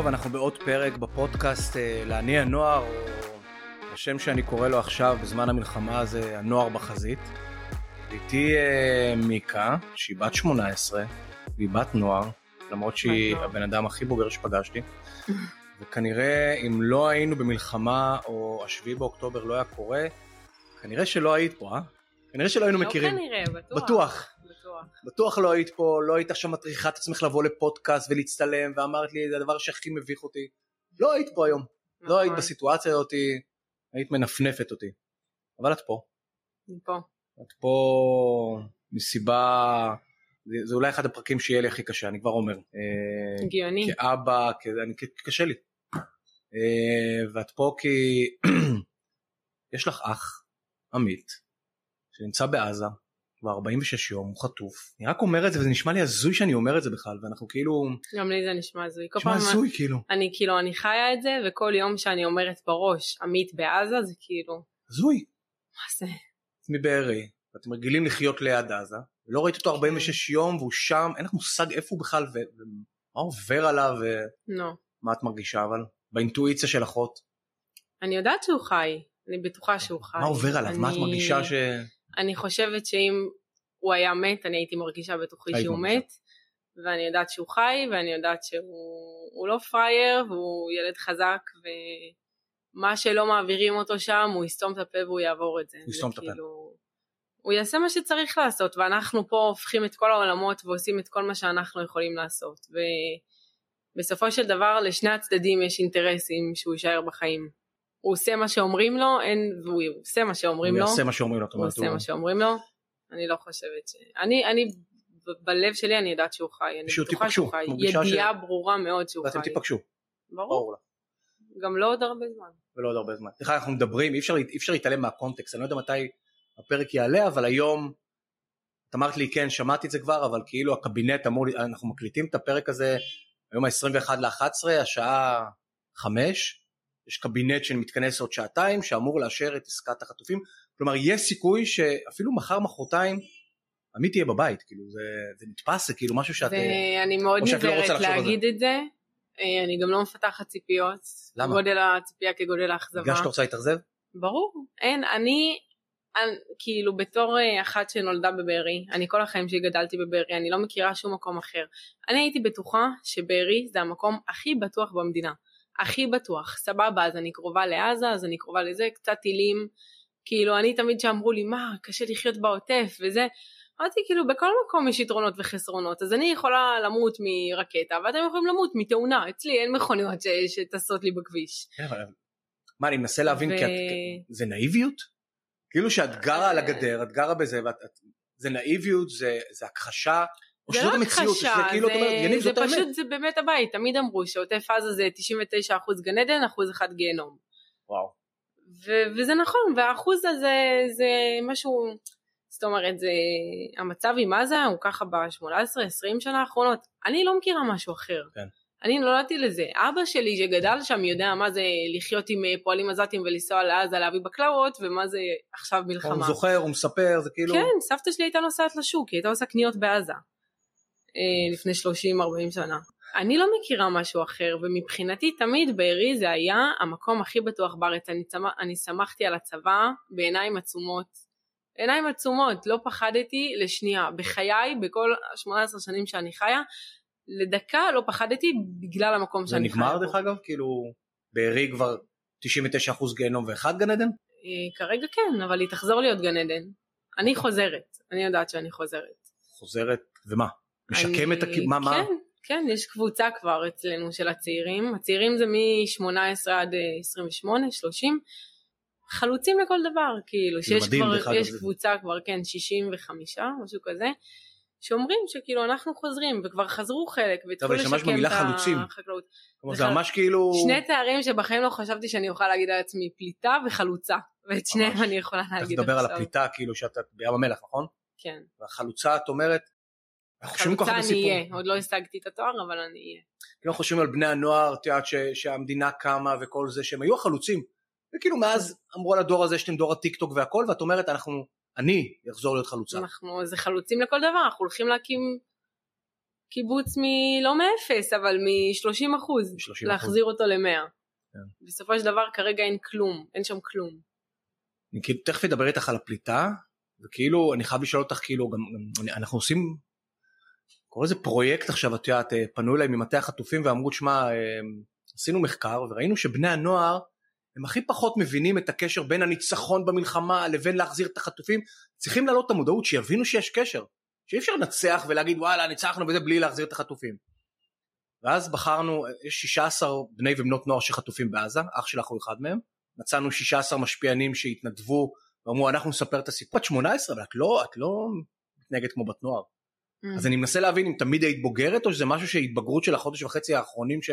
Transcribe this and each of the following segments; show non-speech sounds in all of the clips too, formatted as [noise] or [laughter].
טוב, אנחנו בעוד פרק בפודקאסט אה, להניע נוער, או השם שאני קורא לו עכשיו בזמן המלחמה זה הנוער בחזית. איתי אה, מיקה, שהיא בת 18, והיא בת נוער, למרות שהיא הבן אדם הכי בוגר שפגשתי. וכנראה אם לא היינו במלחמה או השביעי באוקטובר לא היה קורה, כנראה שלא היית פה, אה? כנראה שלא היינו לא מכירים. כנראה, בטוח. בטוח. בטוח. לא היית פה, לא היית עכשיו מטריחה את עצמך לבוא לפודקאסט ולהצטלם ואמרת לי זה הדבר שהכי מביך אותי. לא היית פה היום, לא היית נכון. בסיטואציה הזאת, היית מנפנפת אותי. אבל את פה, אני פה. את פה מסיבה, זה, זה אולי אחד הפרקים שיהיה לי הכי קשה, אני כבר אומר. אה, הגיוני. כאבא, כ- אני- קשה לי. אה, ואת פה כי [clears throat] יש לך אח, עמית, שנמצא בעזה כבר 46 יום, הוא חטוף. אני רק אומר את זה וזה נשמע לי הזוי שאני אומר את זה בכלל, ואנחנו כאילו, גם לי זה נשמע הזוי. נשמע הזוי כאילו, אני כאילו, אני חיה את זה, וכל יום שאני אומרת בראש, עמית בעזה, זה כאילו, הזוי. מה זה? מבארי, ואתם רגילים לחיות ליד עזה, ולא ראית אותו 46 יום והוא שם, אין לך מושג איפה הוא בכלל ו- ומה עובר עליו לא. ומה את מרגישה אבל, באינטואיציה של אחות, אני יודעת שהוא חי. אני בטוחה שהוא חי. מה עובר עליו, מה את אני- מרגישה ש... אני חושבת שאם הוא היה מת, אני הייתי מרגישה בתוכי שהוא מרגישה. מת. ואני יודעת שהוא חי, ואני יודעת שהוא הוא לא פראייר, והוא ילד חזק, ומה שלא מעבירים אותו שם, הוא יסתום את הפה והוא יעבור את זה. הוא יסתום את הפה. כאילו- הוא יעשה מה שצריך לעשות, ואנחנו פה הופכים את כל העולמות ועושים את כל מה שאנחנו יכולים לעשות. ובסופו של דבר, לשני הצדדים יש אינטרסים שהוא יישאר בחיים. הוא עושה מה שאומרים לו, אין, והוא עושה מה שאומרים הוא לו. יעשה מה שאומרים לו, הוא עושה הוא- מה שאומרים לו, אני לא חושבת ש... אני, אני, בלב שלי אני יודעת שהוא חי, אני פשוט בטוחה תיפגשו, שהוא חי, מרגישה ש- ידיעה ברורה מאוד שהוא ואתם חי. תיפגשו, ברור, גם לא עוד הרבה זמן. ולא עוד הרבה זמן. סליחה, אנחנו מדברים, אי אפשר, אי אפשר להתעלם מהקונטקסט, אני לא יודע מתי הפרק יעלה, אבל היום, את אמרת לי כן, שמעתי את זה כבר, אבל כאילו הקבינט אמור, אנחנו מקליטים את הפרק הזה היום ה-21 ל-11, השעה 5, יש קבינט שמתכנס עוד שעתיים, שאמור לאשר את עסקת החטופים, כלומר יש סיכוי שאפילו מחר מחרתיים, עמית תהיה בבית, כאילו זה, זה נתפס, זה כאילו משהו שאת... ואני מאוד או שאת לא נזהרת על להגיד את זה, אה, אני גם לא מפתחת ציפיות. למה? גודל הציפייה כגודל האכזבה. בגלל שאת רוצה להתאכזב? ברור, אין, אני, אני כאילו בתור אה, אחת שנולדה בבארי, אני כל החיים שלי גדלתי בבארי, אני לא מכירה שום מקום אחר. אני הייתי בטוחה שבארי זה המקום הכי בטוח במדינה. הכי בטוח, סבבה, אז אני קרובה לעזה, אז אני קרובה לזה, קצת טילים. כאילו, אני תמיד שאמרו לי, מה, קשה לחיות בעוטף וזה. אמרתי, כאילו, בכל מקום יש יתרונות וחסרונות, אז אני יכולה למות מרקטה, ואתם יכולים למות מתאונה. אצלי אין מכוניות שטסות לי בכביש. כן, אבל... מה, אני מנסה להבין, ו- כי את... זה נאיביות? כאילו שאת גרה על הגדר, את גרה בזה, ואת... את- זה נאיביות, זה זה הכחשה, זה לא הכחשה, שזה כאילו, זה האמת. פשוט, זה באמת הבית, תמיד אמרו שעוטף עזה זה 99% גן עדן, אחוז אחד גיהנום. וואו. ו- וזה נכון, והאחוז הזה זה משהו, זאת אומרת, זה, המצב עם עזה הוא ככה ב-18-20 שנה האחרונות, אני לא מכירה משהו אחר. כן. אני נולדתי לזה, אבא שלי שגדל שם יודע מה זה לחיות עם אה, פועלים עזתים ולנסוע לעזה להביא בקלאות ומה זה עכשיו מלחמה. הוא זוכר, הוא מספר, זה כאילו... כן, סבתא שלי הייתה נוסעת לשוק, היא הייתה עושה קניות בעזה. אה, לפני 30-40 שנה. אני לא מכירה משהו אחר, ומבחינתי תמיד בארי זה היה המקום הכי בטוח בארץ. אני, צמ... אני שמחתי על הצבא בעיניים עצומות. עיניים עצומות, לא פחדתי לשנייה. בחיי, בכל 18 שנים שאני חיה, לדקה לא פחדתי בגלל המקום זה שאני חיה נגמר בו. דרך אגב? כאילו, בארי כבר 99% גיהנום ואחד גן עדן? אה, כרגע כן, אבל היא תחזור להיות גן עדן. אני חוזרת, אני יודעת שאני חוזרת. חוזרת, ומה? משקם את. אני- מה, מה? כן, כן, יש קבוצה כבר אצלנו של הצעירים. הצעירים זה מ-18 עד אה, 28, 30. חלוצים לכל דבר, כאילו, שיש מדהים, כבר, יש זה- קבוצה כבר, כן, 65, משהו כזה, שאומרים שכאילו אנחנו חוזרים, וכבר חזרו חלק, והתחילו אבל השתמשת לשקם במילה את חלוצים. החקלאות. כלומר, זה ממש כאילו... שני תארים שבחיים לא חשבתי שאני אוכל להגיד על עצמי, פליטה וחלוצה, ואת שניהם. אני יכולה להגיד נדבר על עכשיו. הפליטה, כאילו שאת בים המלח, נכון? כן. והחלוצה, את אומרת, חלוצה הרבה אני סיפורים. אהיה, עוד לא השגתי את התואר, אבל אני אהיה. כאילו חושבים על בני הנוער, את יודעת שהמדינה קמה וכל זה, שהם היו החלוצים. וכאילו מאז אמרו על הדור הזה שאתם דור הטיק טוק והכל, ואת אומרת אנחנו, אני אחזור להיות חלוצה. אנחנו זה חלוצים לכל דבר אנחנו הולכים להקים קיבוץ מ... לא מאפס, אבל מ-30 אחוז, מ- 30%. להחזיר אותו ל-100. כן. בסופו של דבר כרגע אין כלום, אין שם כלום. אני כאילו תכף אדבר איתך על הפליטה, וכאילו אני חייב לשאול אותך כאילו גם, גם אני- אנחנו עושים, קורא לזה פרויקט עכשיו את יודעת אה, פנו אליי ממטה החטופים ואמרו שמע אה, עשינו מחקר וראינו שבני הנוער הם הכי פחות מבינים את הקשר בין הניצחון במלחמה לבין להחזיר את החטופים צריכים להעלות את המודעות שיבינו שיש קשר שאי אפשר לנצח ולהגיד וואלה ניצחנו וזה בלי להחזיר את החטופים. ואז בחרנו יש 16 בני ובנות נוער שחטופים בעזה אח שלך הוא אחד מהם מצאנו 16 משפיענים שהתנדבו ואמרו אנחנו נספר את הסיפור את 18 אבל את לא את לא מתנהגת כמו בת נוער. אז אני מנסה להבין אם תמיד היית בוגרת או שזה משהו שהתבגרות של החודש וחצי האחרונים ש...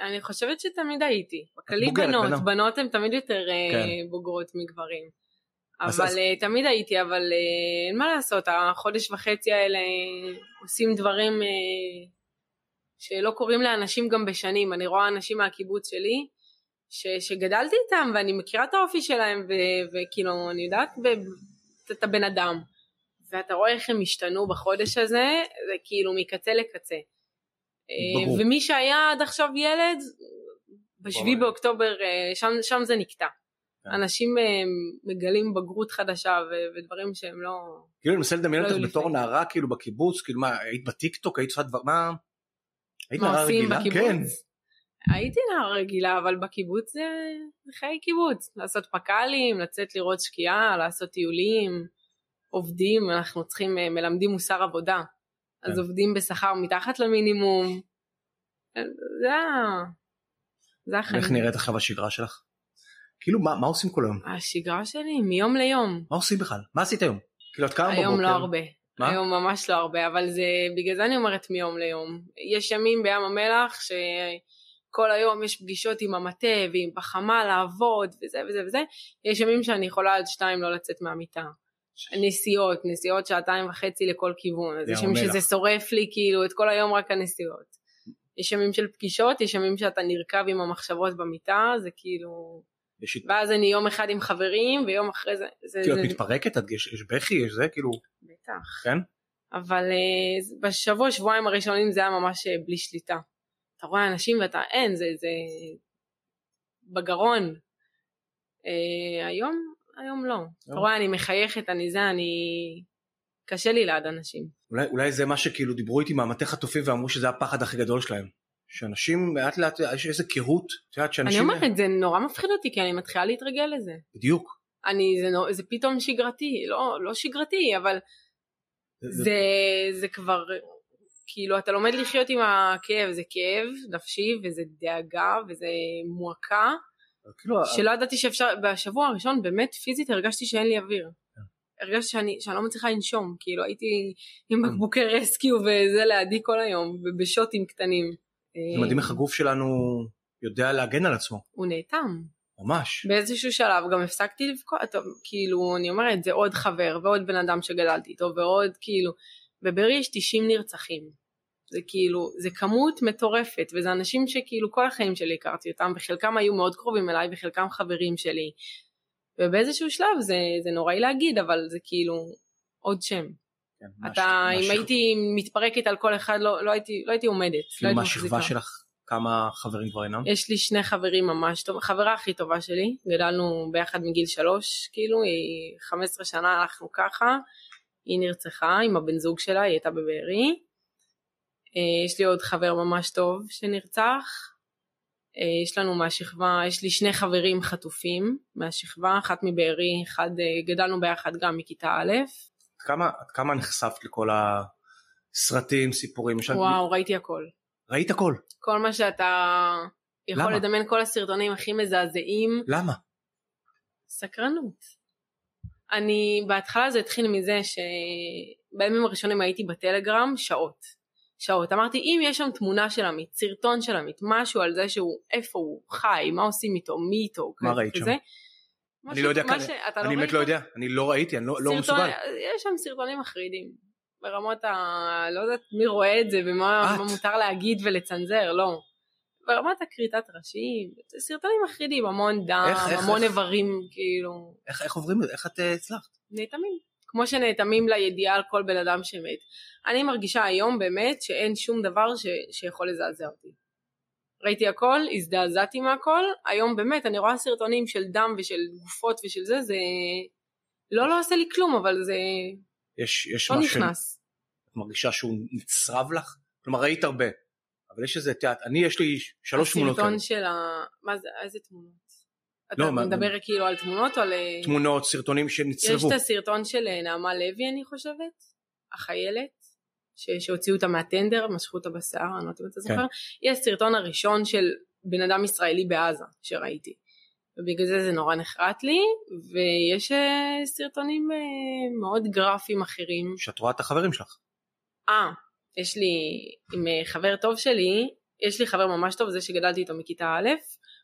אני חושבת שתמיד הייתי. בכללי בנות, בנה. בנות הן תמיד יותר אה, כן. בוגרות מגברים. אז- אבל אז- אה, תמיד הייתי, אבל אה, אין מה לעשות, החודש וחצי האלה עושים דברים שלא קורים לאנשים גם בשנים. אני רואה אנשים מהקיבוץ שלי, ש- שגדלתי איתם ואני מכירה את האופי שלהם, ו- וכאילו, אני יודעת ב- את הבן אדם. ואתה רואה איך הם השתנו בחודש הזה, זה כאילו מקצה לקצה. אה, ברור. ומי שהיה עד עכשיו ילד, בשביעי. באוקטובר, אה, שם, שם זה נקטע. כן. אנשים אה, מגלים בגרות חדשה ו- ודברים שהם לא... כאילו אני מנסה לדמיין לא אותך בתור לפני. נערה כאילו בקיבוץ כאילו מה היית בטיקטוק היית עושה דבר מה היית נערה רגילה בקיבוץ? כן הייתי נערה רגילה, אבל בקיבוץ זה, זה חיי קיבוץ. לעשות פק"לים, לצאת לראות שקיעה, לעשות טיולים, עובדים, אנחנו צריכים, אה, מלמדים מוסר עבודה. אז כן. עובדים בשכר מתחת למינימום. אה, זה ה... זה החיים. איך נראית עכשיו השגרה שלך כאילו מה מה עושים כל היום השגרה שלי מיום ליום. מה עושים בכלל מה עשית היום כאילו את קמה בבוקר היום לא הרבה. מה? היום ממש לא הרבה, אבל זה, בגלל זה אני אומרת מיום ליום. יש ימים בים המלח שכל היום יש פגישות עם המטה ועם בחמה לעבוד וזה וזה וזה. יש ימים שאני יכולה עד שתיים לא לצאת מהמיטה. נסיעות, נסיעות שעתיים וחצי לכל כיוון. אז יש ימים. שזה שורף לי כאילו את כל היום רק הנסיעות. יש ימים של פגישות, יש ימים שאתה נרקב עם המחשבות במיטה, זה כאילו... יש הת- ואז אני יום אחד עם חברים ויום אחרי זה... זה, כאילו זה את מתפרקת את- יש יש בכי יש זה כאילו בטח. כן אבל uh, בשבוע שבועיים הראשונים זה היה ממש uh, בלי שליטה. אתה רואה אנשים ואתה אין זה זה בגרון. Uh, היום היום לא. אתה רואה אני מחייכת אני זה אני קשה לי ליד אנשים. אולי אולי זה מה שכאילו דיברו איתי מהמטה חטופים ואמרו שזה הפחד הכי גדול שלהם שאנשים לאט לאט יש איזה קהות את יודעת אני שאנשים אומרת זה נורא מפחיד אותי כי אני מתחילה להתרגל לזה. בדיוק אני זה, זה פתאום שגרתי לא לא שגרתי אבל זה- זה זה כבר כאילו אתה לומד לחיות עם הכאב זה כאב נפשי וזה דאגה וזה מועקה כאילו שלא ידעתי שאפשר בשבוע הראשון באמת פיזית הרגשתי שאין לי אוויר. הרגשתי שאני, שאני לא מצליחה לנשום כאילו הייתי עם בקבוקי רסקיו וזה לידי כל היום ובשוטים קטנים. זה מדהים איך הגוף שלנו יודע להגן על עצמו הוא נאטם. ממש באיזשהו שלב גם הפסקתי לבכות, כאילו אני אומרת זה עוד חבר ועוד בן אדם שגדלתי איתו ועוד כאילו, בבארי יש 90 נרצחים, זה כאילו, זה כמות מטורפת וזה אנשים שכאילו כל החיים שלי הכרתי אותם וחלקם היו מאוד קרובים אליי וחלקם חברים שלי ובאיזשהו שלב זה, זה נוראי להגיד אבל זה כאילו עוד שם, כן, אתה ש- מה אם ש- הייתי מתפרקת על כל אחד לא, לא, הייתי, לא הייתי עומדת, לא כאילו הייתי מהשכבה. שלך כמה חברים כבר אינם? יש לי שני חברים ממש טוב, החברה הכי טובה שלי, גדלנו ביחד מגיל שלוש, כאילו, היא 15 שנה הלכנו ככה, היא נרצחה עם הבן זוג שלה, היא הייתה בבארי. אה, יש לי עוד חבר ממש טוב שנרצח. אה, יש לנו מהשכבה, יש לי שני חברים חטופים מהשכבה, אחת מבארי, אחד אה, גדלנו ביחד גם מכיתה א'. עד כמה, כמה נחשפת לכל הסרטים, סיפורים? יש- וואו, ראיתי הכל. ראית הכל. כל מה שאתה יכול למה? לדמיין, כל הסרטונים הכי מזעזעים. למה? סקרנות. אני, בהתחלה זה התחיל מזה שבימים הראשונים הייתי בטלגרם שעות. שעות. אמרתי, אם יש שם תמונה של עמית, סרטון של עמית, משהו על זה שהוא, איפה הוא חי, מה עושים איתו, מי איתו, מה כזה- ראית שם? אני לא יודע, מה כמה- שאתה אני באמת? לא יודע, אני לא ראיתי, אני לא לא מסוגל. יש שם סרטונים מחרידים. ברמות ה... לא יודעת מי רואה את זה ומה את. מה מותר להגיד ולצנזר, לא. ברמת הכריתת ראשים, סרטונים מחרידים, המון דם, איך- המון איך? איברים, כאילו, איך איך עוברים את זה? איך את אה, הצלחת? נאטמים. כמו שנאטמים לידיעה על כל בן אדם שמת. אני מרגישה היום באמת שאין שום דבר ש, שיכול לזעזע אותי. ראיתי הכל, הזדעזעתי מהכל, היום באמת אני רואה סרטונים של דם ושל גופות ושל זה, זה לא לא עושה לי כלום, אבל זה יש, יש לא משהו, נכנס. את מרגישה שהוא נצרב לך? כלומר ראית הרבה, אבל יש איזה, יודעת, אני יש לי שלוש תמונות כאלה. הסרטון של ה... מה זה, איזה תמונות? לא, אתה מה- מדבר כאילו על תמונות או על... תמונות, סרטונים יש שנצרבו. את הסרטון של אה, נעמה לוי אני חושבת, החיילת, ש- שהוציאו אותה מהטנדר, משכו אותה בשיער, אני לא יודעת אם אתה כן. זוכר. יש סרטון הראשון של בן אדם ישראלי בעזה שראיתי. ובגלל זה זה נורא נחרט לי, ויש אה, סרטונים אה, מאוד גרפיים אחרים. שאת רואה את החברים שלך. אה, יש לי עם אה, חבר טוב שלי, יש לי חבר ממש טוב, זה שגדלתי איתו מכיתה א',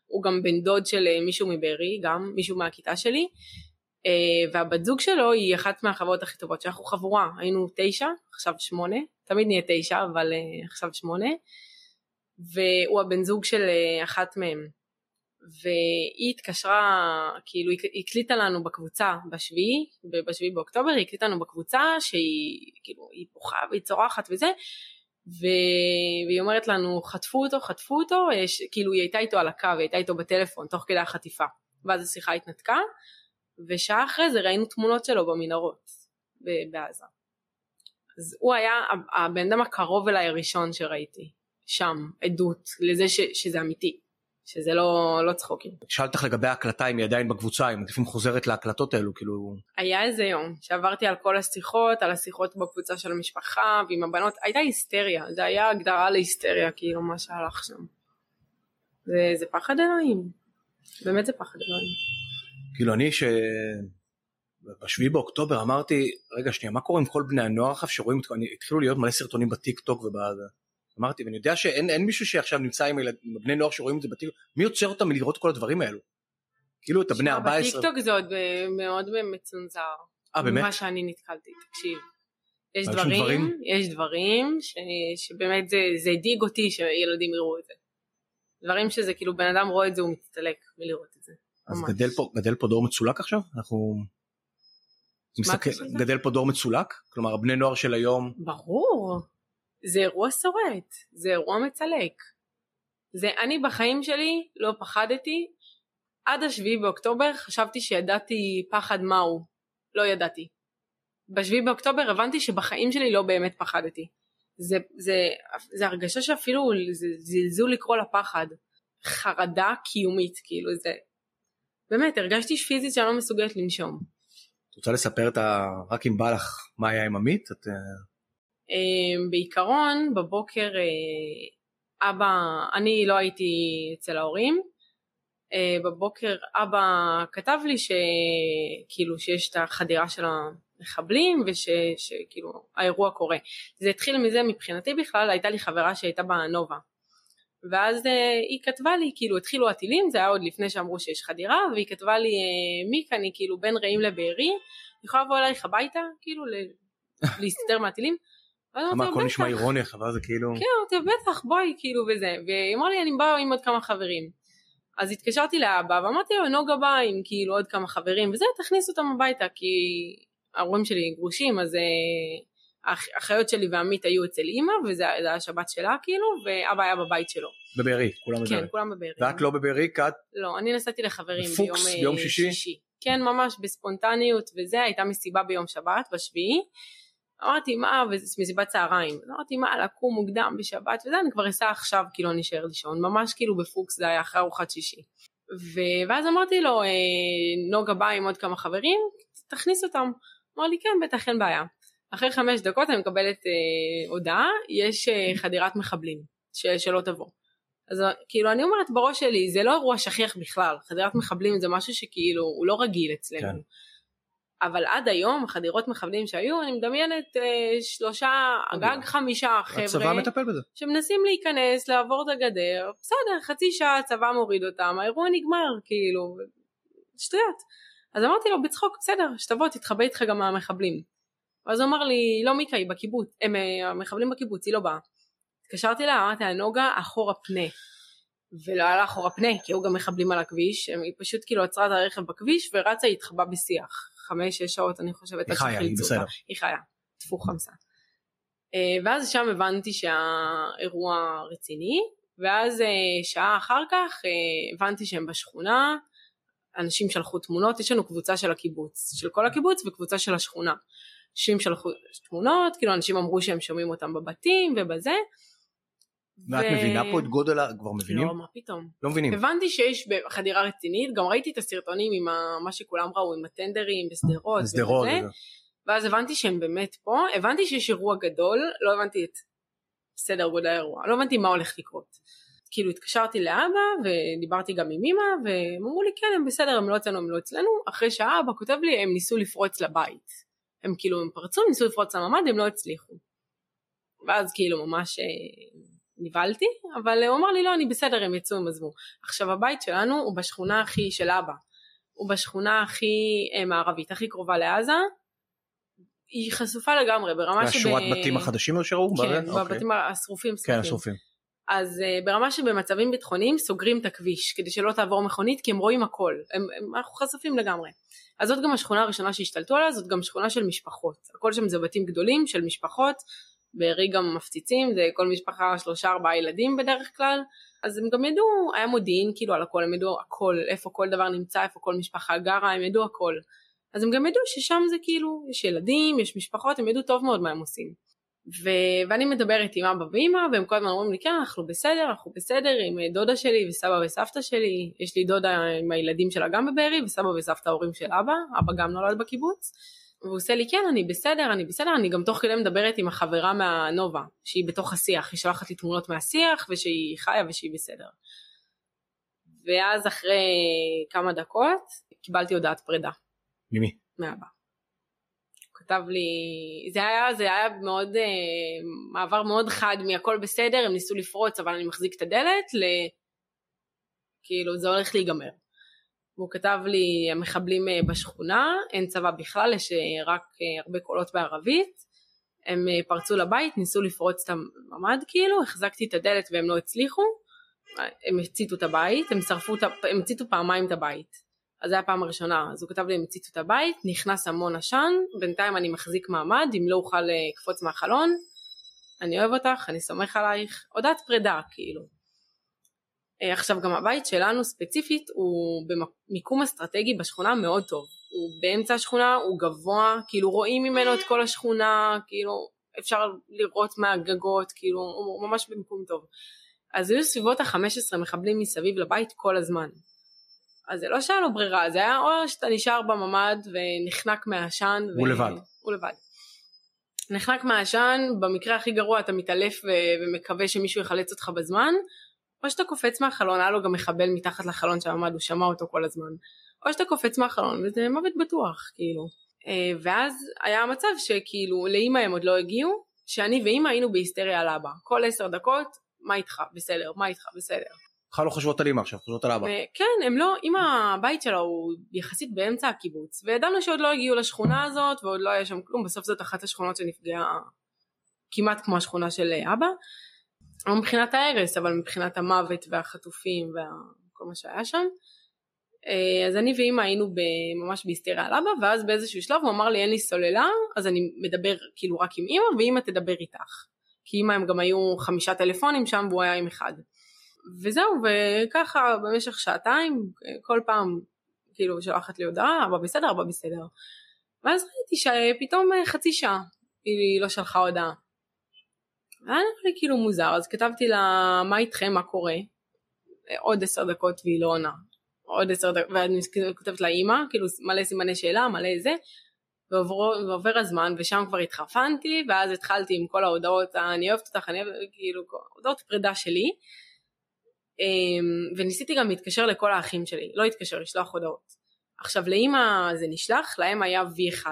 הוא גם בן דוד של אה, מישהו מבארי, גם מישהו מהכיתה שלי, אה, והבת זוג שלו היא אחת מהחברות הכי טובות, שאנחנו חבורה, היינו תשע, עכשיו שמונה, תמיד נהיה תשע, אבל אה, עכשיו שמונה, והוא הבן זוג של אחת מהם. והיא התקשרה, כאילו היא הקליטה לנו בקבוצה בשביעי, בשביעי באוקטובר, היא הקליטה לנו בקבוצה שהיא כאילו היא בוכה והיא צורחת וזה, והיא אומרת לנו חטפו אותו, חטפו אותו, יש, כאילו היא הייתה איתו על הקו, היא הייתה איתו בטלפון תוך כדי החטיפה, ואז השיחה התנתקה, ושעה אחרי זה ראינו תמונות שלו במנהרות בעזה. אז הוא היה הבן אדם הקרוב אליי הראשון שראיתי, שם, עדות לזה ש- שזה אמיתי. שזה לא, לא צחוקים. שאלת לך לגבי ההקלטה אם היא עדיין בקבוצה, אם את לפעמים חוזרת להקלטות האלו, כאילו... היה איזה יום שעברתי על כל השיחות, על השיחות בקבוצה של המשפחה ועם הבנות, הייתה היסטריה, זה היה הגדרה להיסטריה כאילו מה שהלך שם. זה, זה פחד אלוהים, באמת זה פחד אלוהים. כאילו אני ש... בשביעי באוקטובר אמרתי, רגע שנייה, מה קורה עם כל בני הנוער עכשיו שרואים, התחילו להיות מלא סרטונים בטיק טוק ובזה. אמרתי, ואני יודע שאין אין מישהו שעכשיו נמצא עם, הילד, עם הבני נוער שרואים את זה בטיק טוק, מי עוצר אותם מלראות כל הדברים האלו? כאילו את הבני שמע, 14. בטיקטוק זה עוד אה, מאוד מצונזר. אה באמת? ממה שאני נתקלתי, תקשיב. יש דברים, דברים? יש דברים ש, שבאמת זה, זה הדאיג אותי שילדים יראו את זה. דברים שזה כאילו בן אדם רואה את זה הוא מצטלק מלראות את זה. אז ממש. גדל פה, גדל פה דור מצולק עכשיו? אנחנו... מסתכל? גדל פה דור מצולק? כלומר הבני נוער של היום, ברור, זה אירוע שורט, זה אירוע מצלק. זה אני בחיים שלי לא פחדתי, עד השביעי באוקטובר חשבתי שידעתי פחד מהו, לא ידעתי. בשביעי באוקטובר הבנתי שבחיים שלי לא באמת פחדתי. זה, זה, זה הרגשה שאפילו זה זלזול לקרוא לה פחד. חרדה קיומית, כאילו זה... באמת, הרגשתי פיזית שאני לא מסוגלת לנשום. את רוצה לספר את ה... רק אם בא לך מה היה עם עמית? את... אמ, בעיקרון בבוקר אה, אבא, אני לא הייתי אצל ההורים, אה, בבוקר אבא כתב לי שכאילו שיש את החדירה של המחבלים ושכאילו האירוע קורה. זה התחיל מזה מבחינתי בכלל, הייתה לי חברה שהייתה בנובה. ואז אה, היא כתבה לי, כאילו התחילו הטילים, זה היה עוד לפני שאמרו שיש חדירה, והיא כתבה לי, מיק, אני כאילו בין רעים לבארי, אני יכולה לבוא אלייך הביתה, כאילו ל- להסתדר מהטילים? לה, הכל נשמע. אירוני אבל זה כאילו... כן, אמרתי לה, בטח, בואי, כאילו וזה. והיא אמרה לי, אני באה עם עוד כמה חברים. אז התקשרתי לאבא ואמרתי לו, נוגה באה עם כאילו עוד כמה חברים, וזה, תכניס אותם הביתה, כי ההורים שלי גרושים, אז אה, האח- האחיות שלי ועמית היו אצל אימא, וזה זה היה שבת שלה כאילו, ואבא היה בבית שלו. בבארי, כולם בבארי. כן, כולם בבארי. ואת לא בבארי, כי את לא, אני נסעתי לחברים ביום, אה, ביום שישי? כן, ממש בספונטניות וזה, הייתה מסיבה ביום שבת, בשביעי. אמרתי מה, וזו מסיבת צהריים. אמרתי מה, לקום מוקדם בשבת וזה, אני כבר אסע עכשיו, כאילו אני אשאר לישון. ממש כאילו בפוקס זה היה אחרי ארוחת שישי. ו- ואז אמרתי לו, אה, נוגה באה עם עוד כמה חברים, תכניס אותם. אמר לי כן, בטח אין בעיה. אחרי חמש דקות אני מקבלת אה, הודעה, יש אה, חדירת מחבלים, ש- שלא תבוא. אז כאילו אני אומרת בראש שלי זה לא אירוע שכיח בכלל חדירת מחבלים זה משהו שכאילו הוא לא רגיל אצלנו. כן. אבל עד היום חדירות מחבלים שהיו אני מדמיינת אה, שלושה אוקיי. גג חמישה הצבא חבר'ה מטפל בזה. שמנסים להיכנס לעבור את הגדר בסדר חצי שעה הצבא מוריד אותם האירוע נגמר כאילו שטויות. אז אמרתי לו בצחוק בסדר שתבוא תתחבא איתך גם מהמחבלים. ואז הוא אמר לי לא מיקה היא בקיבוץ הם אה, המחבלים בקיבוץ היא לא באה. התקשרתי לה אמרתי לה נוגה אחורה פנה. ולא היה לה אחורה פנה כי היו גם מחבלים על הכביש היא פשוט כאילו עצרה את הרכב בכביש ורצה התחבאה בשיח חמש, שש שעות אני חושבת. היא חיה, היא. בסדר. היא חיה, טפו חמסה. אה, ואז שם הבנתי שהאירוע רציני, ואז אה, שעה אחר כך אה, הבנתי שהם בשכונה, אנשים שלחו תמונות, יש לנו קבוצה של הקיבוץ, של כל הקיבוץ וקבוצה של השכונה. אנשים שלחו תמונות, כאילו אנשים אמרו שהם שומעים אותם בבתים ובזה. ואת מבינה פה את גודל, ה- כבר מבינים? לא, מה פתאום. לא מבינים. הבנתי שיש חדירה רצינית, גם ראיתי את הסרטונים עם ה- מה שכולם ראו, עם הטנדרים בשדרות. שדרות. ובזה. ואז הבנתי שהם באמת פה, הבנתי שיש אירוע גדול, לא הבנתי את סדר גודל האירוע, לא הבנתי מה הולך לקרות. כאילו התקשרתי לאבא ודיברתי גם עם אמא והם אמרו לי כן הם בסדר הם לא אצלנו הם לא אצלנו אחרי שעה אבא כותב לי הם ניסו לפרוץ לבית הם כאילו הם פרצו ניסו לפרוץ לממ"ד הם לא הצליחו. ואז כאילו ממש אה, נבהלתי אבל הוא אמר לי לא אני בסדר הם יצאו הם עזבו. עכשיו הבית שלנו הוא בשכונה הכי של אבא הוא בשכונה הכי אה, מערבית הכי קרובה לעזה היא חשופה לגמרי ברמה שב... והשורת בתים החדשים שראו? כן, אוקיי. בבתים השרופים. כן. השרופים. אז uh, ברמה שבמצבים ביטחוניים סוגרים את הכביש כדי שלא תעבור מכונית כי הם רואים הכל, הם, הם, אנחנו חשופים לגמרי. אז זאת גם השכונה הראשונה שהשתלטו עליה, זאת גם שכונה של משפחות. הכל שם זה בתים גדולים של משפחות, בארי גם מפציצים, זה כל משפחה שלושה ארבעה ילדים בדרך כלל. אז הם גם ידעו, היה מודיעין כאילו על הכל, הם ידעו הכל, איפה כל דבר נמצא, איפה כל משפחה גרה, הם ידעו הכל. אז הם גם ידעו ששם זה כאילו, יש ילדים, יש משפחות, הם ידעו טוב מאוד מה הם עושים. ו... ואני מדברת עם אבא ואמא והם כל הזמן אומרים לי כן אנחנו בסדר אנחנו בסדר עם אה, דודה שלי וסבא וסבתא שלי יש לי דודה עם הילדים שלה גם בבארי וסבא וסבתא ההורים של אבא אבא גם נולד בקיבוץ והוא עושה לי כן אני בסדר אני בסדר אני גם תוך כדי מדברת עם החברה מהנובה שהיא בתוך השיח היא שולחת לי תמונות מהשיח ושהיא חיה ושהיא בסדר. ואז אחרי כמה דקות קיבלתי הודעת פרידה ממי? מאבא. הוא כתב לי, זה היה, זה היה מאוד, אה, מעבר מאוד חד מהכל בסדר, הם ניסו לפרוץ אבל אני מחזיק את הדלת, ל... כאילו זה הולך להיגמר. והוא כתב לי, המחבלים אה, בשכונה, אין צבא בכלל, יש אה, רק אה, הרבה קולות בערבית, הם פרצו לבית, ניסו לפרוץ את הממ"ד כאילו, החזקתי את הדלת והם לא הצליחו, הם הציתו את הבית, הם שרפו את, הם הציתו פעמיים את הבית. אז זו הייתה הפעם הראשונה, אז הוא כתב לי הם הציתו את הבית, נכנס המון עשן, בינתיים אני מחזיק מעמד, אם לא אוכל לקפוץ מהחלון, אני אוהב אותך, אני סומך עלייך, הודעת פרידה כאילו. אה, עכשיו גם הבית שלנו ספציפית הוא במיקום אסטרטגי בשכונה מאוד טוב, הוא באמצע השכונה, הוא גבוה, כאילו רואים ממנו את כל השכונה, כאילו אפשר לראות מהגגות, כאילו הוא ממש במיקום טוב. אז היו סביבות ה-15 מחבלים מסביב לבית כל הזמן. אז זה לא שהיה לו ברירה, זה היה או שאתה נשאר בממ"ד ונחנק מהעשן. הוא לבד. הוא לבד. נחנק מהעשן, במקרה הכי גרוע אתה מתעלף ו- ומקווה שמישהו יחלץ אותך בזמן, או שאתה קופץ מהחלון, היה לו גם מחבל מתחת לחלון של הממ"ד, הוא שמע אותו כל הזמן. או שאתה קופץ מהחלון וזה מוות בטוח, כאילו. אה, ואז היה המצב שכאילו לאימא הם עוד לא הגיעו, שאני ואימא היינו בהיסטריה על אבא. כל עשר דקות, מה איתך? בסדר, מה איתך? בסדר. בכלל לא חושבות על אמא עכשיו, חושבות על אבא. כן, הם לא, אם הבית שלה הוא יחסית באמצע הקיבוץ, וידענו שעוד לא הגיעו לשכונה הזאת, ועוד לא היה שם כלום, בסוף זאת אחת השכונות שנפגעה כמעט כמו השכונה של אבא. לא מבחינת ההרס, אבל מבחינת המוות והחטופים וכל מה שהיה שם. אה, אז אני ואימא היינו ממש בהיסטריה על אבא, ואז באיזשהו שלב הוא אמר לי אין לי סוללה, אז אני מדבר כאילו רק עם אימא, ואימא תדבר איתך. כי אימא הם גם היו חמישה טלפונים שם, והוא היה עם אחד. וזהו, וככה במשך שעתיים, כל פעם כאילו שולחת לי הודעה, אבא בסדר, אבא בסדר. ואז ראיתי שפתאום חצי שעה היא לא שלחה הודעה. היה נראה לי כאילו מוזר, אז כתבתי לה, מה איתכם, מה קורה? עוד עשר דקות והיא לא עונה. עוד עשר דקות, ואני כותבת לה אימא, כאילו מלא סימני שאלה, מלא זה. ועובר, ועובר הזמן ושם כבר התחרפנתי ואז התחלתי עם כל ההודעות אני אוהבת אותך אני אוהבת כאילו הודעות פרידה שלי אמ, וניסיתי גם להתקשר לכל האחים שלי, לא להתקשר, לשלוח הודעות. עכשיו לאימא זה נשלח, להם היה V1.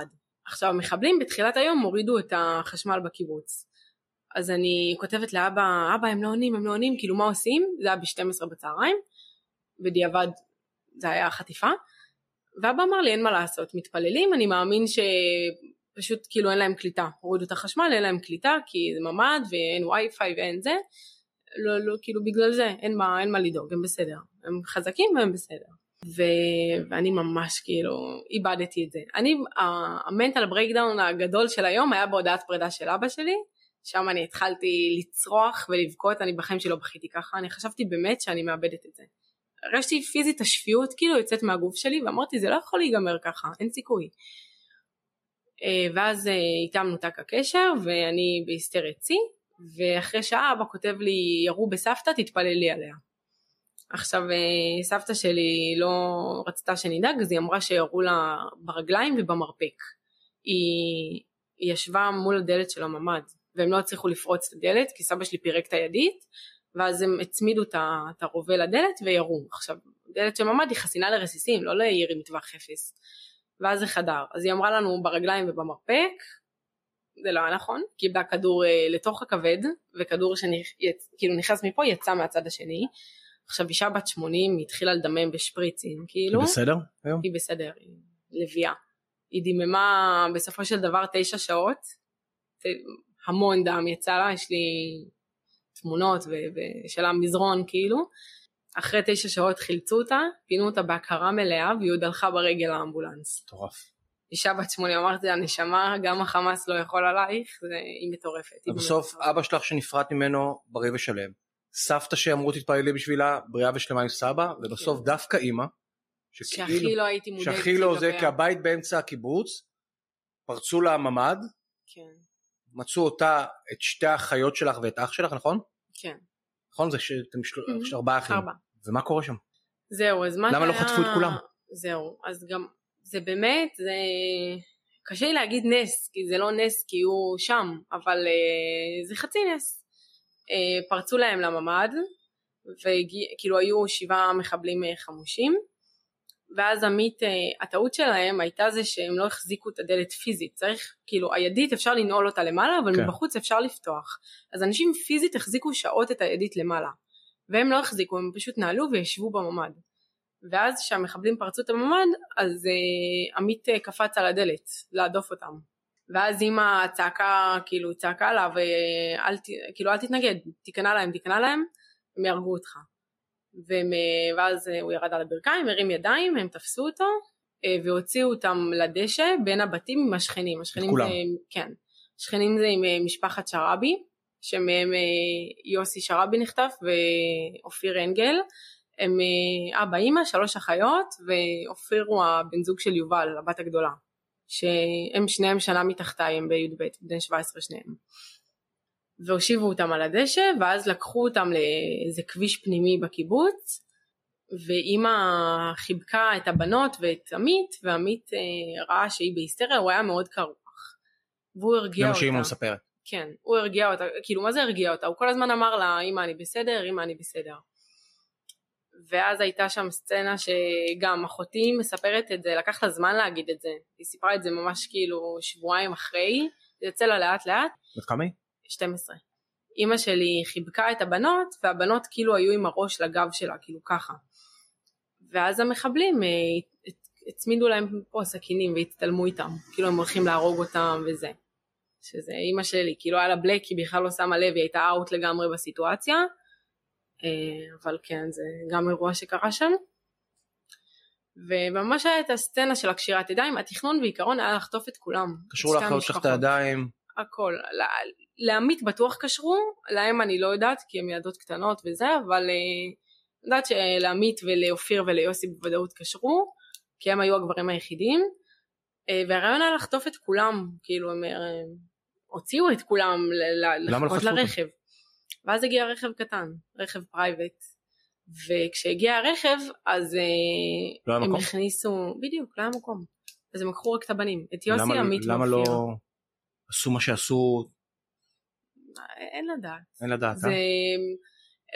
עכשיו המחבלים בתחילת היום הורידו את החשמל בקיבוץ. אז אני כותבת לאבא, אבא הם לא עונים, הם לא עונים, כאילו מה עושים? זה היה ב-12 בצהריים, בדיעבד זה היה חטיפה. ואבא אמר לי אין מה לעשות, מתפללים, אני מאמין שפשוט כאילו אין להם קליטה. הורידו את החשמל, אין להם קליטה, כי זה ממ"ד ואין וי-פיי ואין זה. לא, לא, כאילו בגלל זה, אין מה, אין מה לדאוג, הם בסדר. הם חזקים והם בסדר. ו... ואני ממש כאילו איבדתי את זה. אני, ה mental breakdown הגדול של היום היה בהודעת פרידה של אבא שלי, שם אני התחלתי לצרוח ולבכות, אני בחיים שלי לא בכיתי ככה, אני חשבתי באמת שאני מאבדת את זה. הרגשתי פיזית השפיות כאילו יוצאת מהגוף שלי ואמרתי זה לא יכול להיגמר ככה, אין סיכוי. אה, ואז אה, איתם נותק הקשר ואני בהיסטריית שיא ואחרי שעה אבא כותב לי ירו בסבתא תתפללי עליה. עכשיו אה, סבתא שלי לא רצתה שנדאג אז היא אמרה שירו לה ברגליים ובמרפק. היא, היא ישבה מול הדלת של הממ"ד והם לא הצליחו לפרוץ את הדלת כי סבא שלי פירק את הידית ואז הם הצמידו את הרובה לדלת וירו. עכשיו דלת של ממ"ד היא חסינה לרסיסים לא לירי מטווח אפס. ואז זה חדר. אז היא אמרה לנו ברגליים ובמרפק. זה לא היה נכון. קיבלה כדור אה, לתוך הכבד וכדור שכאילו נכנס מפה יצא מהצד השני. עכשיו אישה בת 80 היא התחילה לדמם בשפריצים כאילו. היא בסדר היום? היא בסדר היא לביאה. היא דיממה בסופו של דבר תשע שעות המון דם יצא לה יש לי תמונות ושל המזרון כאילו אחרי תשע שעות חילצו אותה, פינו אותה בהכרה מלאה והיא עוד הלכה ברגל לאמבולנס. מטורף. אישה בת שמונה אמרתי לה נשמה גם החמאס לא יכול עלייך היא מטורפת. בסוף אבא שלך שנפרט ממנו בריא ושלם. סבתא שאמרו תתפללי בשבילה בריאה ושלמה עם סבא ובסוף כן. דווקא אימא. שהכי לא הייתי מודעת שהכי לא זה כי הבית באמצע הקיבוץ פרצו לה ממ"ד. כן. מצאו אותה את שתי האחיות שלך ואת אח שלך נכון? כן. נכון זה שאתם mm-hmm. ארבעה אחים. ארבע. ומה קורה שם? זהו אז מה למה לא חטפו את כולם? זהו אז גם זה באמת זה קשה לי להגיד נס כי זה לא נס כי הוא שם אבל uh, זה חצי נס. Uh, פרצו להם לממ"ד וכאילו היו שבעה מחבלים uh, חמושים ואז עמית uh, הטעות שלהם הייתה זה שהם לא החזיקו את הדלת פיזית. צריך כאילו הידית אפשר לנעול אותה למעלה אבל כן. מבחוץ אפשר לפתוח. אז אנשים פיזית החזיקו שעות את הידית למעלה והם לא החזיקו הם פשוט נעלו וישבו בממ"ד. ואז כשהמחבלים פרצו את הממ"ד אז uh, עמית uh, קפץ על הדלת להדוף אותם. ואז אמא צעקה כאילו צעקה לה ואל כאילו אל תתנגד תיכנע להם תיכנע להם הם יהרגו אותך והם, ואז הוא ירד על הברכיים הרים ידיים הם תפסו אותו והוציאו אותם לדשא בין הבתים עם השכנים. השכנים כולם. זה כן. שכנים זה עם משפחת שראבי שמהם יוסי שראבי נחטף ואופיר אנגל. הם אבא אימא שלוש אחיות ואופיר הוא הבן זוג של יובל הבת הגדולה שהם שניהם שנה מתחתיי הם בי"ב בני 17 שניהם והושיבו אותם על הדשא ואז לקחו אותם לאיזה כביש פנימי בקיבוץ ואימא חיבקה את הבנות ואת עמית ועמית אה, ראה שהיא בהיסטריה הוא היה מאוד קרוח והוא הרגיע אותה. זה מה שאימא מספרת. כן הוא הרגיע אותה כאילו מה זה הרגיע אותה הוא כל הזמן אמר לה אמא אני בסדר אמא אני בסדר ואז הייתה שם סצנה שגם אחותי מספרת את זה לקח לה זמן להגיד את זה היא סיפרה את זה ממש כאילו שבועיים אחרי זה יוצא לה לאט לאט. בת כמה היא? 12. אימא שלי חיבקה את הבנות והבנות כאילו היו עם הראש לגב שלה כאילו ככה. ואז המחבלים אה, הצמידו להם פה סכינים והצטלמו איתם כאילו הם הולכים להרוג אותם וזה. שזה אימא שלי כאילו היה לה בלק היא בכלל לא שמה לב היא הייתה אאוט לגמרי בסיטואציה. אה, אבל כן זה גם אירוע שקרה שם. וממש היה את הסצנה של הקשירת ידיים התכנון בעיקרון היה לחטוף את כולם. לאחיות שלך את הידיים. הכל לעמית בטוח קשרו, להם אני לא יודעת כי הם ילדות קטנות וזה, אבל אני uh, יודעת שלעמית ולאופיר וליוסי בוודאות קשרו, כי הם היו הגברים היחידים, אה, והרעיון היה לחטוף את כולם, כאילו הם אה, הוציאו את כולם לחכות לרכב. ואז הגיע רכב קטן, רכב private, וכשהגיע הרכב אז לא היה מקום. הכניסו, בדיוק, לא היה מקום, אז הם לקחו רק את הבנים, את יוסי, למה, עמית למה ואופיר. לא עשו מה שעשו? אין לדעת. אין לדעת, זה... אה?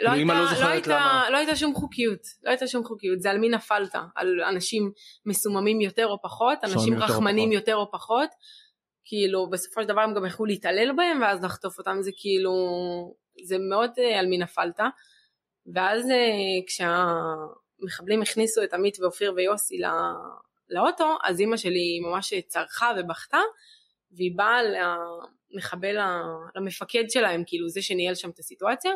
לא כאילו, אמא הייתה, לא לא, הייתה, למה. לא הייתה שום חוקיות, לא הייתה שום חוקיות, זה על מי נפלת, על אנשים מסוממים יותר או פחות, אנשים יותר או רחמנים פחות. יותר או פחות, כאילו בסופו של דבר הם גם יכלו להתעלל בהם ואז לחטוף אותם, זה כאילו, זה מאוד אה, על מי נפלת, ואז אה, כשהמחבלים הכניסו את עמית ואופיר ויוסי לא- לאוטו, אז אימא שלי ממש צרחה ובכתה, והיא באה למחבל, למפקד שלהם, כאילו זה שניהל שם את הסיטואציה,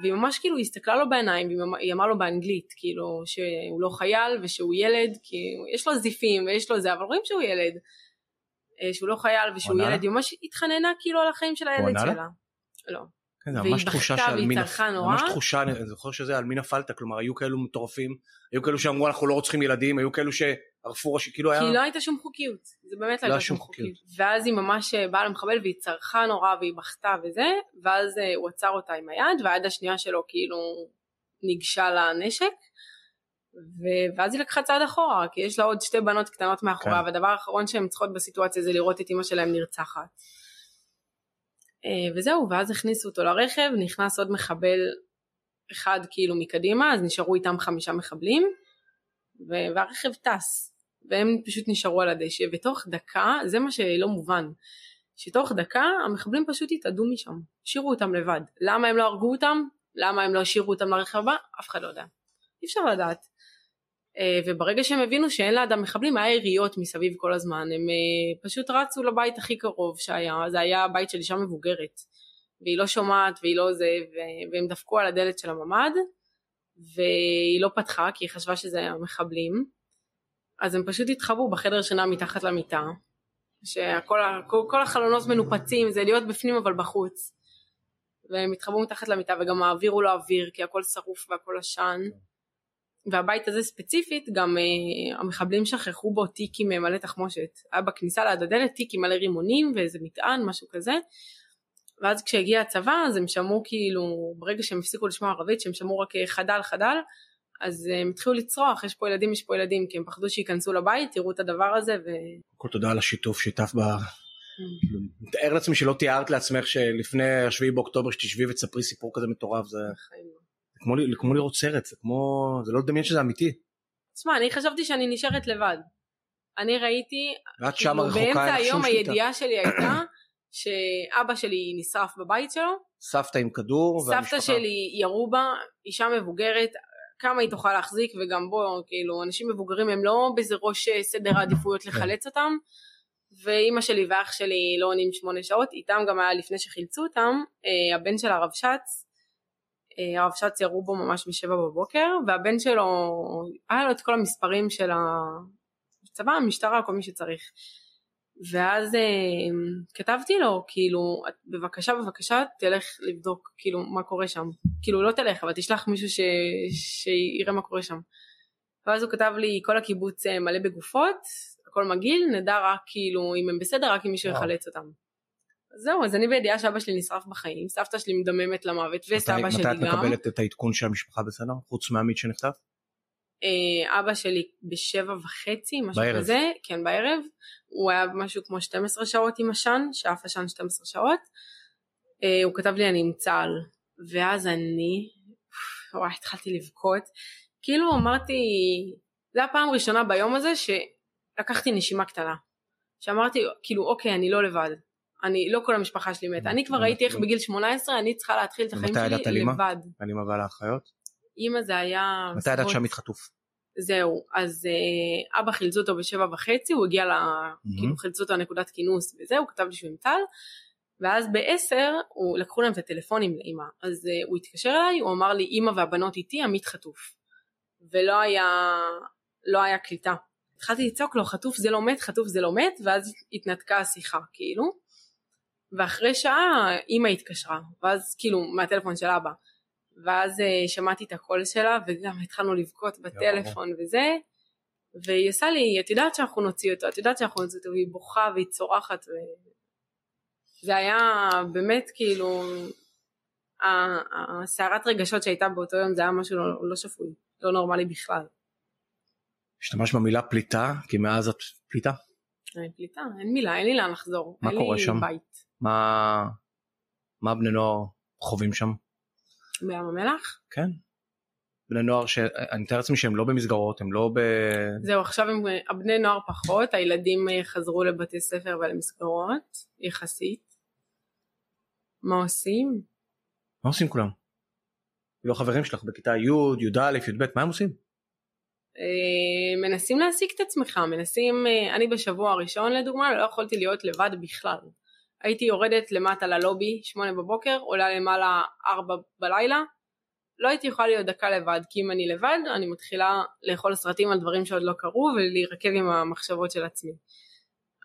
והיא ממש כאילו הסתכלה לו בעיניים והיא אמרה לו באנגלית כאילו שהוא לא חייל ושהוא ילד כי יש לו זיפים ויש לו זה אבל רואים שהוא ילד אה, שהוא לא חייל ושהוא ילד היא ממש התחננה כאילו על החיים של הילד שלה. לא. כן, זה ממש תחושה שעל מי נפלת, ממש תחושה, אני זוכר שזה על מי נפלת, כלומר היו כאלו מטורפים, היו כאלו שאמרו אנחנו לא רוצחים ילדים, היו כאלו שערפו ראשי, כאילו היה... כי לא הייתה שום חוקיות, זה באמת לא, לא הייתה שום חוקיות. ואז היא ממש אה, באה למחבל והיא צרחה נורא והיא בכתה וזה, ואז אה, הוא עצר אותה עם היד, והיד השנייה שלו כאילו ניגשה לנשק, ואז היא לקחה צעד אחורה, כי יש לה עוד שתי בנות קטנות מאחוריה, כן. והדבר האחרון שהן צריכות בסיטואציה זה לראות את אימא שלהם נרצחת. אה, וזהו, ואז הכניסו אותו לרכב, נכנס עוד מחבל אחד כאילו מקדימה, אז נשארו איתם חמישה מחבלים, והרכב טס, והם פשוט נשארו על הדשא, ותוך דקה, זה מה שלא מובן, שתוך דקה המחבלים פשוט התאדו משם, השאירו אותם לבד. למה הם לא הרגו אותם? למה הם לא השאירו אותם לרכב הבא? אף אחד לא יודע. אי אפשר לדעת. אה, וברגע שהם הבינו שאין לאדם מחבלים היה יריות מסביב כל הזמן הם אה, פשוט רצו לבית הכי קרוב שהיה זה היה הבית של אישה מבוגרת והיא לא שומעת והיא לא זה והם דפקו על הדלת של הממ"ד והיא לא פתחה כי היא חשבה שזה היה מחבלים אז הם פשוט התחבאו בחדר שינה מתחת למיטה שכל כל, כל החלונות מנופצים זה להיות בפנים אבל בחוץ. והם התחבאו מתחת למיטה וגם העבירו לו אוויר כי הכל שרוף והכל עשן. והבית הזה ספציפית גם אה, המחבלים שכחו בו תיק עם אה, מלא תחמושת. היה בכניסה ליד הדלת תיק עם מלא רימונים ואיזה מטען משהו כזה. ואז כשהגיע הצבא אז הם שמעו כאילו ברגע שהם הפסיקו לשמוע ערבית שהם שמעו רק אה, חדל חדל אז הם התחילו לצרוח יש פה ילדים יש פה ילדים כי הם פחדו שייכנסו לבית תראו את הדבר הזה ו... כל תודה על השיתוף שיתף ב... Mm. מתאר לעצמי שלא תיארת לעצמך שלפני 7 באוקטובר שתשבי ותספרי סיפור כזה מטורף זה כמו, כמו לראות סרט, זה כמו, זה לא לדמיין שזה אמיתי. תשמע, אני חשבתי שאני נשארת לבד. אני ראיתי, ואת שם כאילו, רחוקה, באמצע היום הידיעה שלי הייתה שאבא שלי נשרף בבית שלו. סבתא עם כדור סבתא והמשפחה. שלי ירו בה, אישה מבוגרת, כמה היא תוכל להחזיק וגם בוא, כאילו, אנשים מבוגרים הם לא באיזה ראש סדר העדיפויות כן. לחלץ אותם. ואימא שלי ואח שלי לא עונים שמונה שעות, איתם גם היה לפני שחילצו אותם, אה, הבן של הרבש"ץ אה, הרב שץ ירו בו ממש בשבע בבוקר והבן שלו היה לו את כל המספרים של הצבא המשטרה כל מי שצריך ואז אה, כתבתי לו כאילו בבקשה בבקשה תלך לבדוק כאילו מה קורה שם כאילו לא תלך אבל תשלח מישהו ש... שיראה מה קורה שם ואז הוא כתב לי כל הקיבוץ אה, מלא בגופות הכל מגעיל נדע רק כאילו אם הם בסדר רק אם מישהו יחלץ אותם זהו, אז אני בידיעה שאבא שלי נשרף בחיים, סבתא שלי מדממת למוות, וסבא שלי גם. מתי את מקבלת את העדכון של המשפחה בסדר? חוץ מהמיט שנחטף? אה, אבא שלי בשבע וחצי, משהו בערב. כזה, כן בערב, הוא היה משהו כמו 12 שעות עם עשן, שאף עשן 12 שעות, אה, הוא כתב לי אני עם צה"ל, ואז אני, וואי התחלתי לבכות, כאילו אמרתי, זה הפעם הראשונה ביום הזה שלקחתי נשימה קטנה, שאמרתי כאילו אוקיי אני לא לבד, אני, לא כל המשפחה שלי מתה. אני כבר ראיתי איך בגיל 18 אני צריכה להתחיל את החיים שלי לבד. על אימא ועל האחיות? אימא זה היה... מתי ידעת שהמית חטוף? זהו, אז אה, אבא חילצו אותו בשבע וחצי, הוא הגיע ל... כאילו חילצו אותו לנקודת כינוס וזה, הוא כתב לי שהוא עם טל, ואז בעשר הוא לקחו להם את הטלפונים לאימא, אז אה, הוא התקשר אליי, הוא אמר לי אימא והבנות איתי, עמית חטוף. ולא היה, לא היה קליטה. התחלתי לצעוק לו חטוף זה לא מת, חטוף זה לא מת, ואז התנתקה השיחה כאילו. ואחרי שעה אימא התקשרה ואז כאילו מהטלפון של אבא ואז uh, שמעתי את הקול שלה וגם התחלנו לבכות בטלפון וזה והיא עושה לי את יודעת שאנחנו נוציא אותו את יודעת שאנחנו נוציא אותו והיא בוכה והיא צורחת וזה היה באמת כאילו הסערת רגשות שהייתה באותו יום זה היה משהו לא, לא שפוי לא נורמלי בכלל. השתמשת במילה פליטה כי מאז את פליטה? אין פליטה אין מילה אין לי לאן לחזור. מה קורה שם? בית. מה, מה בני נוער חווים שם? בים המלח? כן. בני נוער שאני מתאר לעצמי שהם לא במסגרות הם לא ב... זהו עכשיו הם הבני נוער פחות הילדים אה, חזרו לבתי ספר ולמסגרות יחסית. מה עושים? מה עושים כולם? לא חברים שלך בכיתה י', י"א, י"ב, מה הם עושים? אה, מנסים להעסיק את עצמך, מנסים, אה, אני בשבוע הראשון לדוגמה לא יכולתי להיות לבד בכלל. הייתי יורדת למטה ללובי, שמונה בבוקר, עולה למעלה ארבע בלילה, לא הייתי יכולה להיות דקה לבד, כי אם אני לבד, אני מתחילה לאכול סרטים על דברים שעוד לא קרו ולהירקב עם המחשבות של עצמי.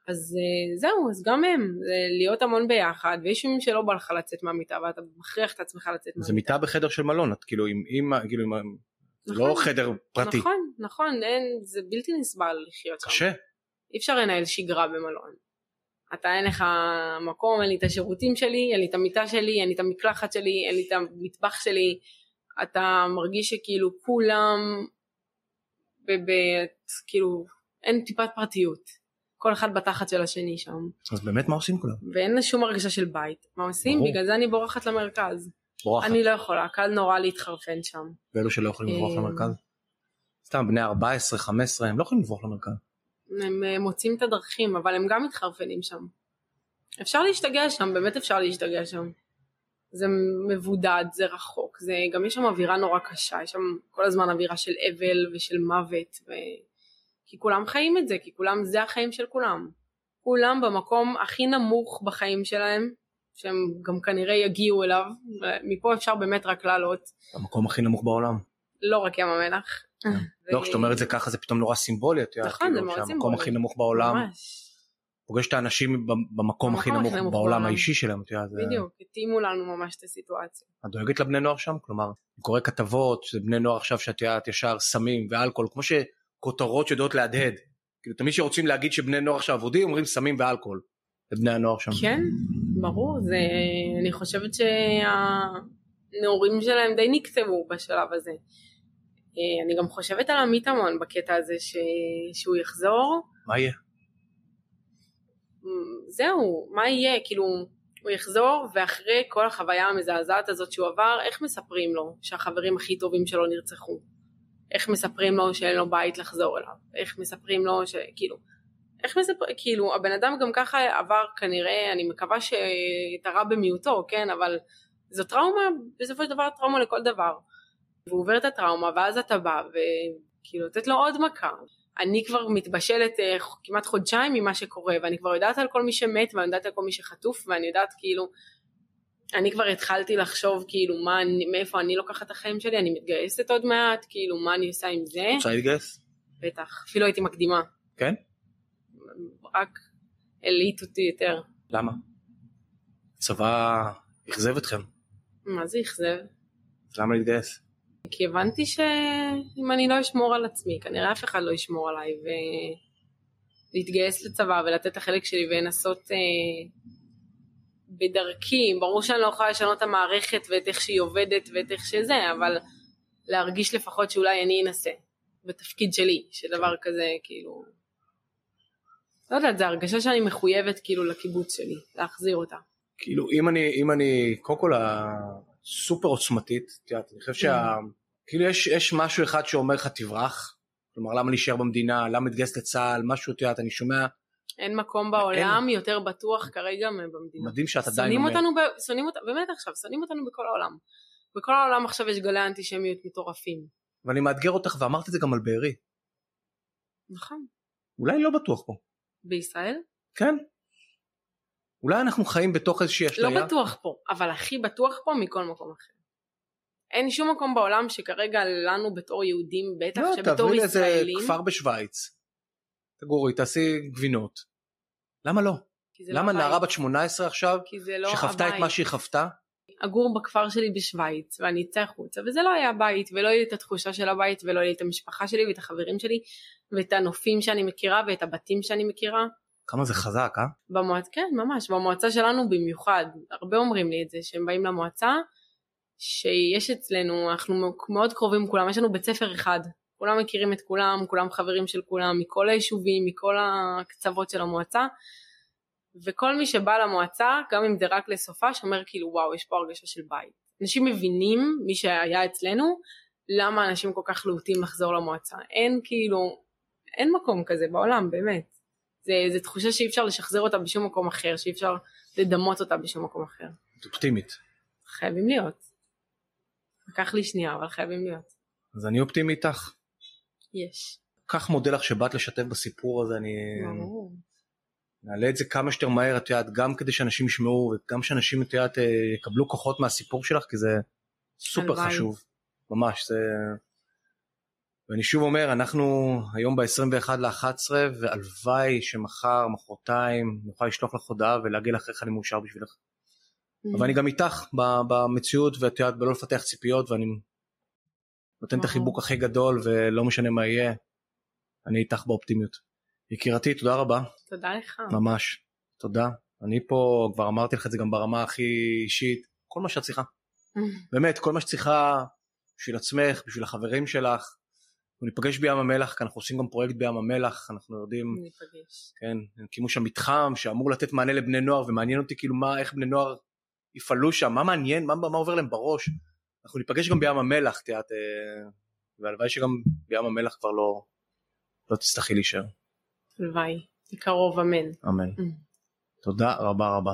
אז אה, זהו, אז גם הם, זה להיות המון ביחד, ויש ימים שלא בא לך לצאת מהמיטה, ואתה מכריח את עצמך לצאת מהמיטה. זה מיטה בחדר של מלון, את כאילו עם אימא, כאילו עם... לא נכון. חדר פרטי. נכון, נכון, אין, זה בלתי נסבל לחיות שם. קשה. אי אפשר לנהל שגרה במלון. אתה אין לך מקום, אין לי את השירותים שלי, אין לי את המיטה שלי, אין לי את המקלחת שלי, אין לי את המטבח שלי. אתה מרגיש שכאילו כולם, ב- ב- כאילו, אין טיפת פרטיות. כל אחד בתחת של השני שם. אז באמת מה עושים כולם? ואין שום הרגשה של בית. מה עושים? ברור. בגלל זה אני בורחת למרכז. בורחת. אני לא יכולה, קל נורא להתחרפן שם. ואלו שלא יכולים לברוח אה, למרכז? סתם בני 14, 15, הם לא יכולים לברוח למרכז. הם אה, מוצאים את הדרכים, אבל הם גם מתחרפנים שם. אפשר להשתגע שם, באמת אפשר להשתגע שם. זה מבודד, זה רחוק, זה גם יש שם אווירה נורא קשה, יש שם כל הזמן אווירה של אבל ושל מוות, ו... כי כולם חיים את זה, כי כולם, זה החיים של כולם. כולם במקום הכי נמוך בחיים שלהם, שהם גם כנראה יגיעו אליו, ומפה אפשר באמת רק לעלות, המקום הכי נמוך בעולם. לא רק ים המלח. לא, כשאת אומרת זה ככה זה פתאום נורא סימבולי, את יודעת, נכון, כאילו, שהמקום. הכי נמוך בעולם. פוגש את האנשים במקום הכי נמוך בעולם. האישי שלהם, את יודעת, זה- בדיוק, התאימו לנו ממש את הסיטואציה. את דואגת לבני נוער שם? כלומר, אני קורא כתבות, שזה בני נוער עכשיו שאת יודעת ישר סמים ואלכוהול, כמו שכותרות שיודעות להדהד. כאילו תמיד שרוצים להגיד שבני נוער עכשיו אבודים אומרים סמים ואלכוהול. לבני הנוער שם. כן, ברור, זה, אני חושבת שהנעורים שלהם די נקצבו בשלב הזה. אה, אני גם חושבת על עמית המון בקטע הזה ש... שהוא יחזור, מה יהיה? מ, זהו, מה יהיה, כאילו, הוא יחזור ואחרי כל החוויה המזעזעת הזאת שהוא עבר, איך מספרים לו שהחברים הכי טובים שלו נרצחו? איך מספרים לו שאין לו בית לחזור אליו? איך מספרים לו שכאילו, איך מספרים, כאילו הבן אדם גם ככה עבר כנראה, אני מקווה שאת הרע במיעוטו, כן, אבל זו טראומה, בסופו של דבר טראומה לכל דבר. והוא עובר את הטראומה ואז אתה בא וכאילו לתת לו עוד מכה. אני כבר מתבשלת אה, כמעט חודשיים ממה שקורה ואני כבר יודעת על כל מי שמת ואני יודעת על כל מי שחטוף ואני יודעת כאילו אני כבר התחלתי לחשוב כאילו מה מאיפה אני לוקחת את החיים שלי אני מתגייסת עוד מעט כאילו מה אני עושה עם זה רוצה להתגייס? בטח אפילו הייתי מקדימה כן? רק הלהיט אותי יותר למה? צבא אכזב אתכם, מה זה אכזב? למה להתגייס? כי הבנתי שאם אני לא אשמור על עצמי, כנראה אף אחד לא ישמור עליי, ולהתגייס לצבא ולתת את החלק שלי ולנסות אה, בדרכי, ברור שאני לא יכולה לשנות את המערכת ואת איך שהיא עובדת ואת איך שזה, אבל להרגיש לפחות שאולי אני אנסה, בתפקיד שלי, שדבר כזה כאילו... לא יודעת, זו הרגשה שאני מחויבת כאילו לקיבוץ שלי, להחזיר אותה. כאילו אם אני אם אני קודם כל הסופר עוצמתית את יודעת, אני חושב שה... כאילו יש יש משהו אחד שאומר לך תברח כלומר למה להישאר במדינה למה להתגייס לצה"ל משהו את יודעת אני שומע אין מקום בעולם יותר בטוח כרגע מבמדינה. מדהים שאת עדיין שונאים אומר אותנו, ב... שונאים אותנו, באמת עכשיו, שונאים אותנו בכל העולם. בכל העולם עכשיו יש גלי אנטישמיות מטורפים. ואני מאתגר אותך ואמרתי את זה גם על בארי נכון. אולי לא בטוח פה בישראל? כן אולי אנחנו חיים בתוך איזושהי אשליה? לא בטוח פה, אבל הכי בטוח פה מכל מקום אחר. אין שום מקום בעולם שכרגע לנו בתור יהודים, בטח לא, שבתור תעברי לאיזה ישראלים, כפר בשוויץ. תגורי תעשי גבינות. למה לא? לא למה הבית, נערה בת 18 עכשיו לא שחוותה את הבית. מה שהיא חוותה? אגור בכפר שלי בשוויץ ואני אצא החוצה וזה לא היה בית ולא יהיה לי את התחושה של הבית ולא יהיה לי את המשפחה שלי ואת החברים שלי ואת הנופים שאני מכירה ואת הבתים שאני מכירה כמה זה חזק אה במועצה, כן ממש, במועצה שלנו במיוחד, הרבה אומרים לי את זה, שהם באים למועצה, שיש אצלנו, אנחנו מאוד קרובים כולם, יש לנו בית ספר אחד, כולם מכירים את כולם, כולם חברים של כולם, מכל היישובים, מכל הקצוות של המועצה, וכל מי שבא למועצה, גם אם זה רק לסופש, אומר כאילו וואו, יש פה הרגשה של בית. אנשים מבינים, מי שהיה אצלנו, למה אנשים כל כך להוטים לחזור למועצה. אין כאילו, אין מקום כזה בעולם, באמת. זה, זה תחושה שאי אפשר לשחזר אותה בשום מקום אחר, שאי אפשר לדמות אותה בשום מקום אחר. את אופטימית חייבים להיות. לקח לי שנייה, אבל חייבים להיות. אז אני אופטימי איתך יש. כך מודה לך שבאת לשתף בסיפור הזה אני ברור. נעלה את זה כמה שיותר מהר את יודעת גם כדי שאנשים ישמעו וגם שאנשים את יודעת אה, יקבלו כוחות מהסיפור שלך כי זה סופר. חשוב ממש, זה... ואני שוב אומר, אנחנו היום ב-21 ל-11, והלוואי שמחר, מחרתיים, נוכל לשלוח לך הודעה ולהגיד לך איך אני מאושר בשבילך. אבל אני גם איתך במציאות, ואת יודעת, בלא לפתח ציפיות, ואני נותן את החיבוק הכי גדול, ולא משנה מה יהיה, אני איתך באופטימיות. יקירתי, תודה רבה. תודה לך. ממש, תודה. אני פה, כבר אמרתי לך את זה גם ברמה הכי אישית, כל מה שאת צריכה. באמת, כל מה שצריכה בשביל עצמך, בשביל החברים שלך. ניפגש בים המלח, כי אנחנו עושים גם פרויקט בים המלח, אנחנו יודעים, ניפגש. כן, הקימו שם מתחם שאמור לתת מענה לבני נוער, ומעניין אותי כאילו מה, איך בני נוער יפעלו שם, מה מעניין, מה, מה עובר להם בראש. אנחנו ניפגש גם בים המלח, את יודעת, אה, והלוואי שגם בים המלח כבר לא, לא תצטרכי להישאר. הלוואי. בקרוב, אמן. אמן. Mm. תודה רבה רבה.